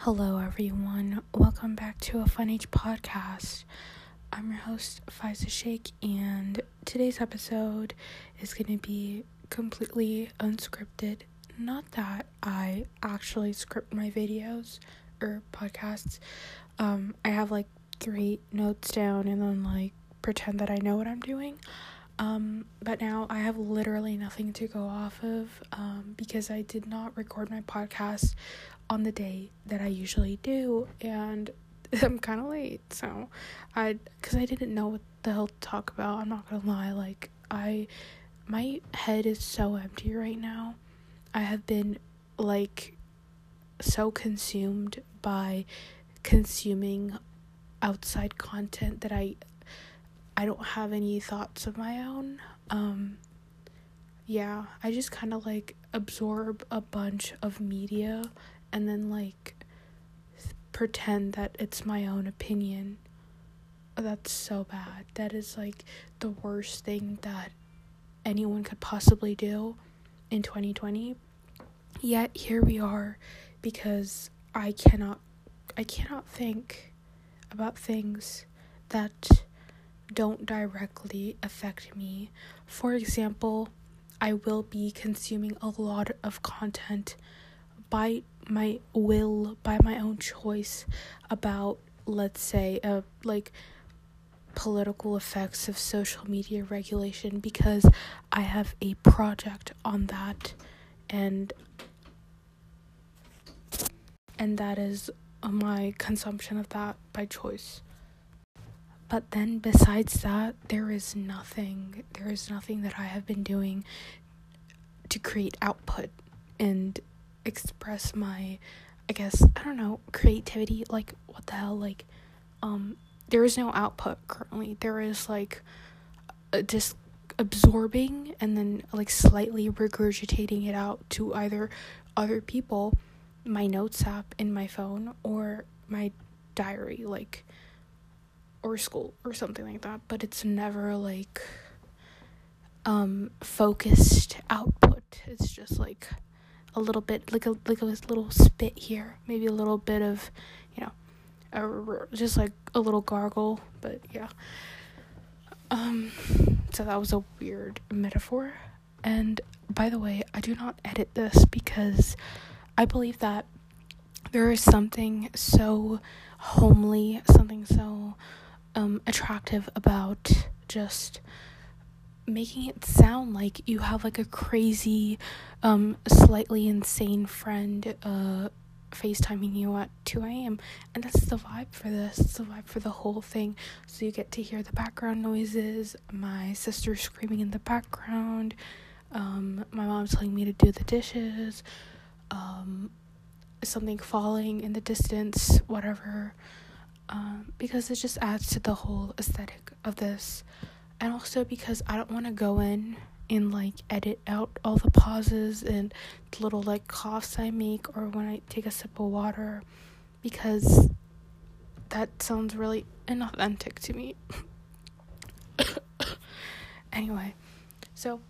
Hello, everyone. Welcome back to a Fun Age podcast. I'm your host, Fiza Shake, and today's episode is going to be completely unscripted. Not that I actually script my videos or podcasts. Um, I have like three notes down and then like pretend that I know what I'm doing. Um, but now I have literally nothing to go off of um, because I did not record my podcast on the day that I usually do, and I'm kind of late. So I, because I didn't know what the hell to talk about. I'm not gonna lie. Like I, my head is so empty right now. I have been like so consumed by consuming outside content that I I don't have any thoughts of my own. Um yeah, I just kind of like absorb a bunch of media and then like pretend that it's my own opinion. That's so bad. That is like the worst thing that anyone could possibly do in 2020. Yet here we are because I cannot I cannot think about things that don't directly affect me. For example, I will be consuming a lot of content by my will, by my own choice about, let's say, uh, like political effects of social media regulation because I have a project on that and and that is my consumption of that by choice. But then besides that, there is nothing. There is nothing that I have been doing to create output and express my I guess I don't know, creativity like what the hell like um there is no output currently. There is like uh, just absorbing and then like slightly regurgitating it out to either other people, my notes app in my phone or my diary like or school or something like that, but it's never like um focused output. It's just like a little bit like a like a little spit here, maybe a little bit of, you know, a, just like a little gargle, but yeah. Um so that was a weird metaphor. And by the way, I do not edit this because I believe that there is something so homely, something so um, attractive about just making it sound like you have like a crazy, um, slightly insane friend uh, FaceTiming you at 2 a.m. And that's the vibe for this. It's the vibe for the whole thing. So you get to hear the background noises, my sister screaming in the background, um, my mom telling me to do the dishes, um, something falling in the distance, whatever um, because it just adds to the whole aesthetic of this. And also because I don't want to go in and like edit out all the pauses and the little like coughs I make or when I take a sip of water because that sounds really inauthentic to me. anyway, so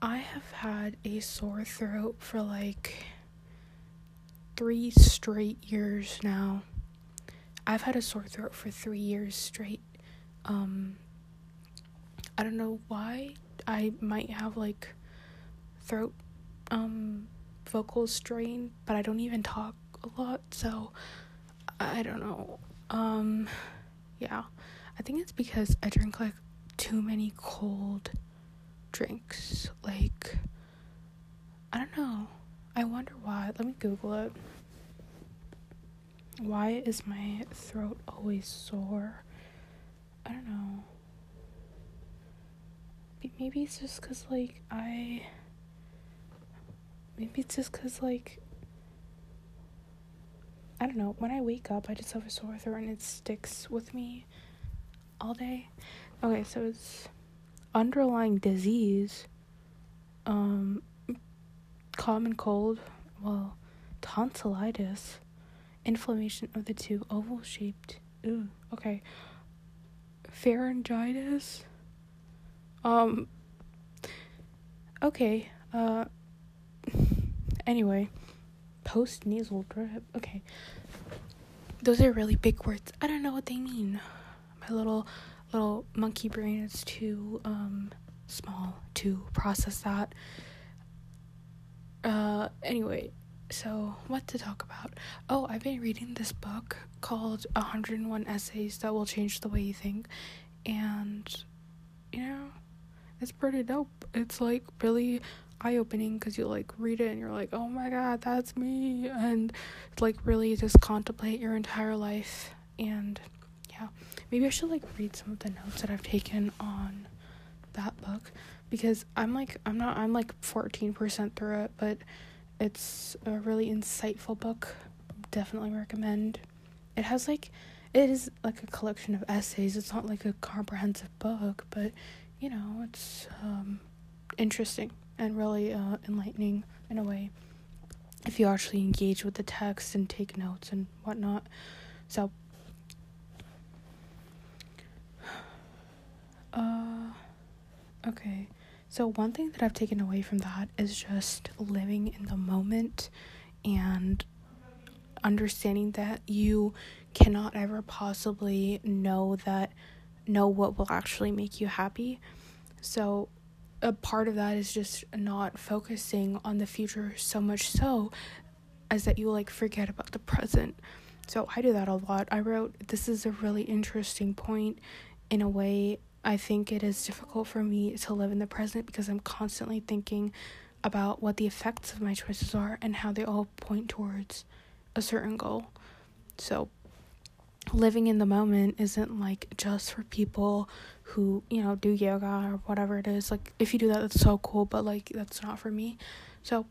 I have had a sore throat for like three straight years now. I've had a sore throat for three years straight. Um, I don't know why. I might have like throat um vocal strain, but I don't even talk a lot, so I don't know. Um, yeah, I think it's because I drink like too many cold drinks. Like, I don't know. I wonder why. Let me Google it. Why is my throat always sore? I don't know. Maybe it's just because, like, I. Maybe it's just because, like. I don't know. When I wake up, I just have a sore throat and it sticks with me all day. Okay, so it's underlying disease, um, common cold, well, tonsillitis inflammation of the two oval shaped. Ooh, okay. Pharyngitis. Um. Okay. Uh. Anyway, post nasal drip. Okay. Those are really big words. I don't know what they mean. My little little monkey brain is too um small to process that. Uh anyway, so what to talk about? Oh, I've been reading this book called 101 Essays That Will Change the Way You Think and you know, it's pretty dope. It's like really eye opening because you like read it and you're like, oh my god, that's me, and like really just contemplate your entire life. And yeah, maybe I should like read some of the notes that I've taken on that book because I'm like, I'm not, I'm like 14% through it, but it's a really insightful book. Definitely recommend. It has like, it is like a collection of essays. It's not like a comprehensive book, but you know, it's um, interesting and really uh, enlightening in a way if you actually engage with the text and take notes and whatnot. So, uh, okay. So, one thing that I've taken away from that is just living in the moment and understanding that you cannot ever possibly know that know what will actually make you happy. So, a part of that is just not focusing on the future so much so as that you like forget about the present. So I do that a lot. I wrote this is a really interesting point in a way I think it is difficult for me to live in the present because I'm constantly thinking about what the effects of my choices are and how they all point towards a certain goal. So living in the moment isn't like just for people who you know do yoga or whatever it is like if you do that that's so cool but like that's not for me so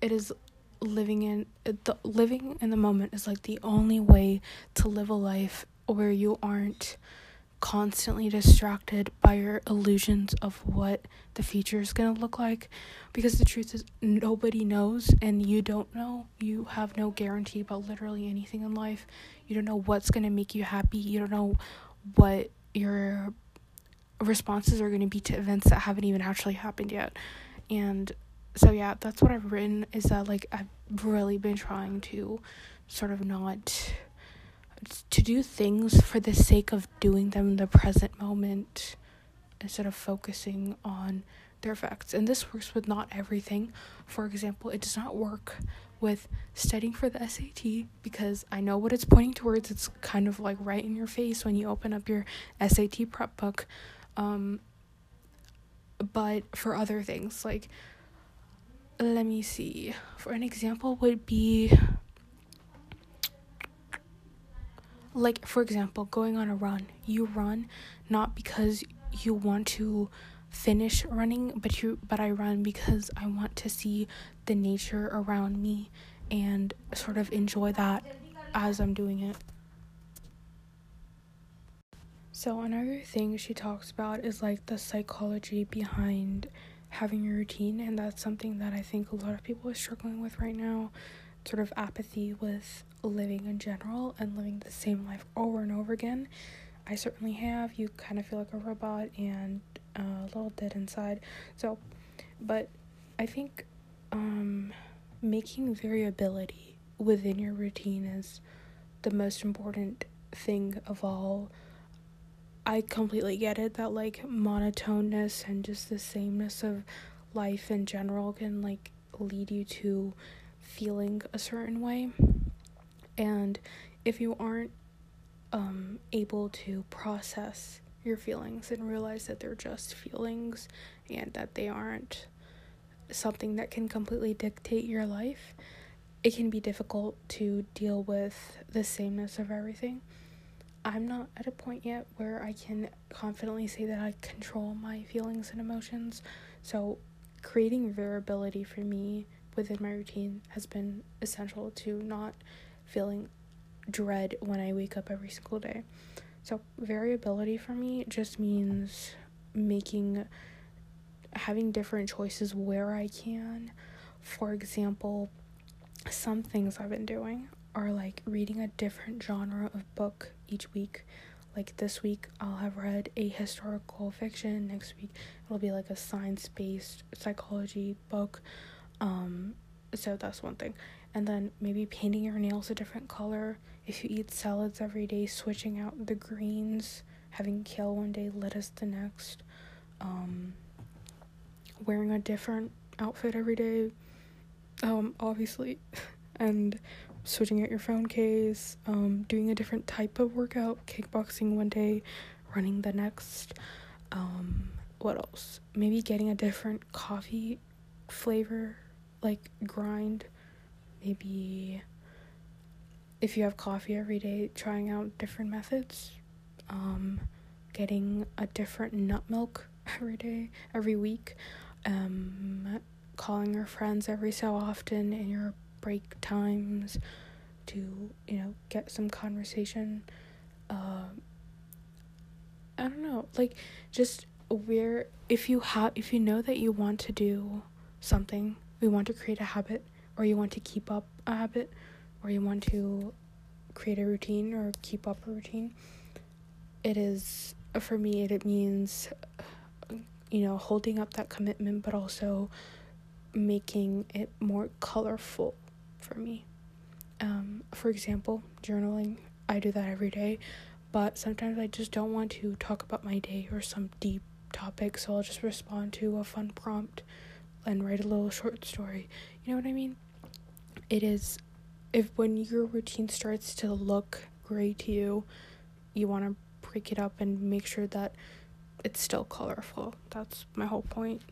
it is living in the living in the moment is like the only way to live a life where you aren't constantly distracted by your illusions of what the future is going to look like. Because the truth is nobody knows and you don't know. You have no guarantee about literally anything in life. You don't know what's going to make you happy. You don't know what your responses are going to be to events that haven't even actually happened yet. And so yeah that's what i've written is that like i've really been trying to sort of not to do things for the sake of doing them in the present moment instead of focusing on their effects. And this works with not everything. For example, it does not work with studying for the SAT because I know what it's pointing towards. It's kind of like right in your face when you open up your SAT prep book. Um, but for other things, like, let me see. For an example, would be like for example going on a run. You run not because you want to finish running but you but I run because I want to see the nature around me and sort of enjoy that as I'm doing it. So another thing she talks about is like the psychology behind having a routine and that's something that I think a lot of people are struggling with right now sort of apathy with living in general and living the same life over and over again. I certainly have. You kind of feel like a robot and uh, a little dead inside. So, but I think um, making variability within your routine is the most important thing of all. I completely get it that like monotoneness and just the sameness of life in general can like lead you to feeling a certain way. And if you aren't um, able to process your feelings and realize that they're just feelings and that they aren't something that can completely dictate your life, it can be difficult to deal with the sameness of everything. I'm not at a point yet where I can confidently say that I control my feelings and emotions. So, creating variability for me within my routine has been essential to not feeling dread when I wake up every single day. So, variability for me just means making having different choices where I can. For example, some things I've been doing are like reading a different genre of book each week. Like this week, I'll have read a historical fiction. Next week, it'll be like a science based psychology book. Um, so that's one thing. and then maybe painting your nails a different color. If you eat salads every day, switching out the greens, having kale one day, lettuce the next, um, wearing a different outfit every day, um, obviously, and switching out your phone case, um, doing a different type of workout, kickboxing one day, running the next. Um, what else? Maybe getting a different coffee flavor, like grind. Maybe if you have coffee every day, trying out different methods. Um, getting a different nut milk every day, every week. Um, calling your friends every so often in your break times to, you know, get some conversation. Uh, I don't know, like just where if you have if you know that you want to do something, we want to create a habit or you want to keep up a habit or you want to create a routine or keep up a routine, it is for me it, it means you know holding up that commitment but also making it more colorful for me. Um, for example journaling. I do that every day but sometimes i just don't want to talk about my day or some deep topic so i'll just respond to a fun prompt and write a little short story you know what i mean it is if when your routine starts to look gray to you you want to break it up and make sure that it's still colorful. That's my whole point.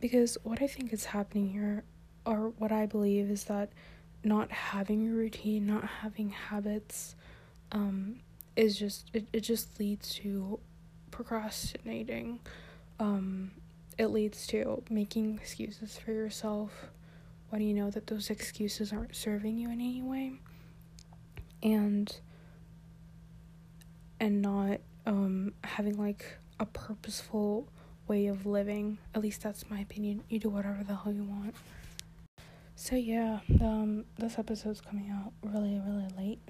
Because what I think is happening here, or what I believe, is that not having a routine, not having habits, um, is just it, it just leads to procrastinating. Um, it leads to making excuses for yourself when you know that those excuses aren't serving you in any way. And and not um having like a purposeful way of living. At least that's my opinion. You do whatever the hell you want. So yeah, um this episode's coming out really really late.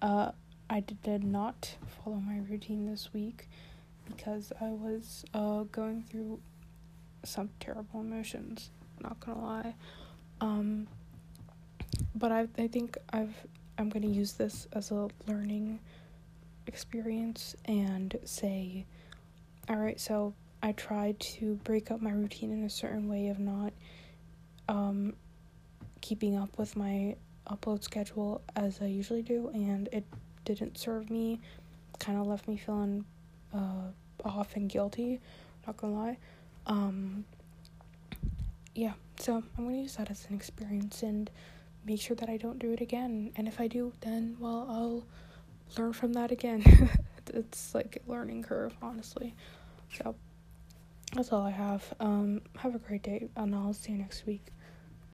Uh I did not follow my routine this week because I was uh going through some terrible emotions, not to lie. Um but I I think I've I'm to use this as a learning experience and say, all right, so I tried to break up my routine in a certain way of not um, keeping up with my upload schedule as I usually do, and it didn't serve me. Kind of left me feeling uh, off and guilty. Not gonna lie. Um, yeah, so I'm gonna use that as an experience and make sure that I don't do it again. And if I do, then well, I'll learn from that again. it's like a learning curve, honestly. So that's all I have. Um, have a great day, and I'll see you next week.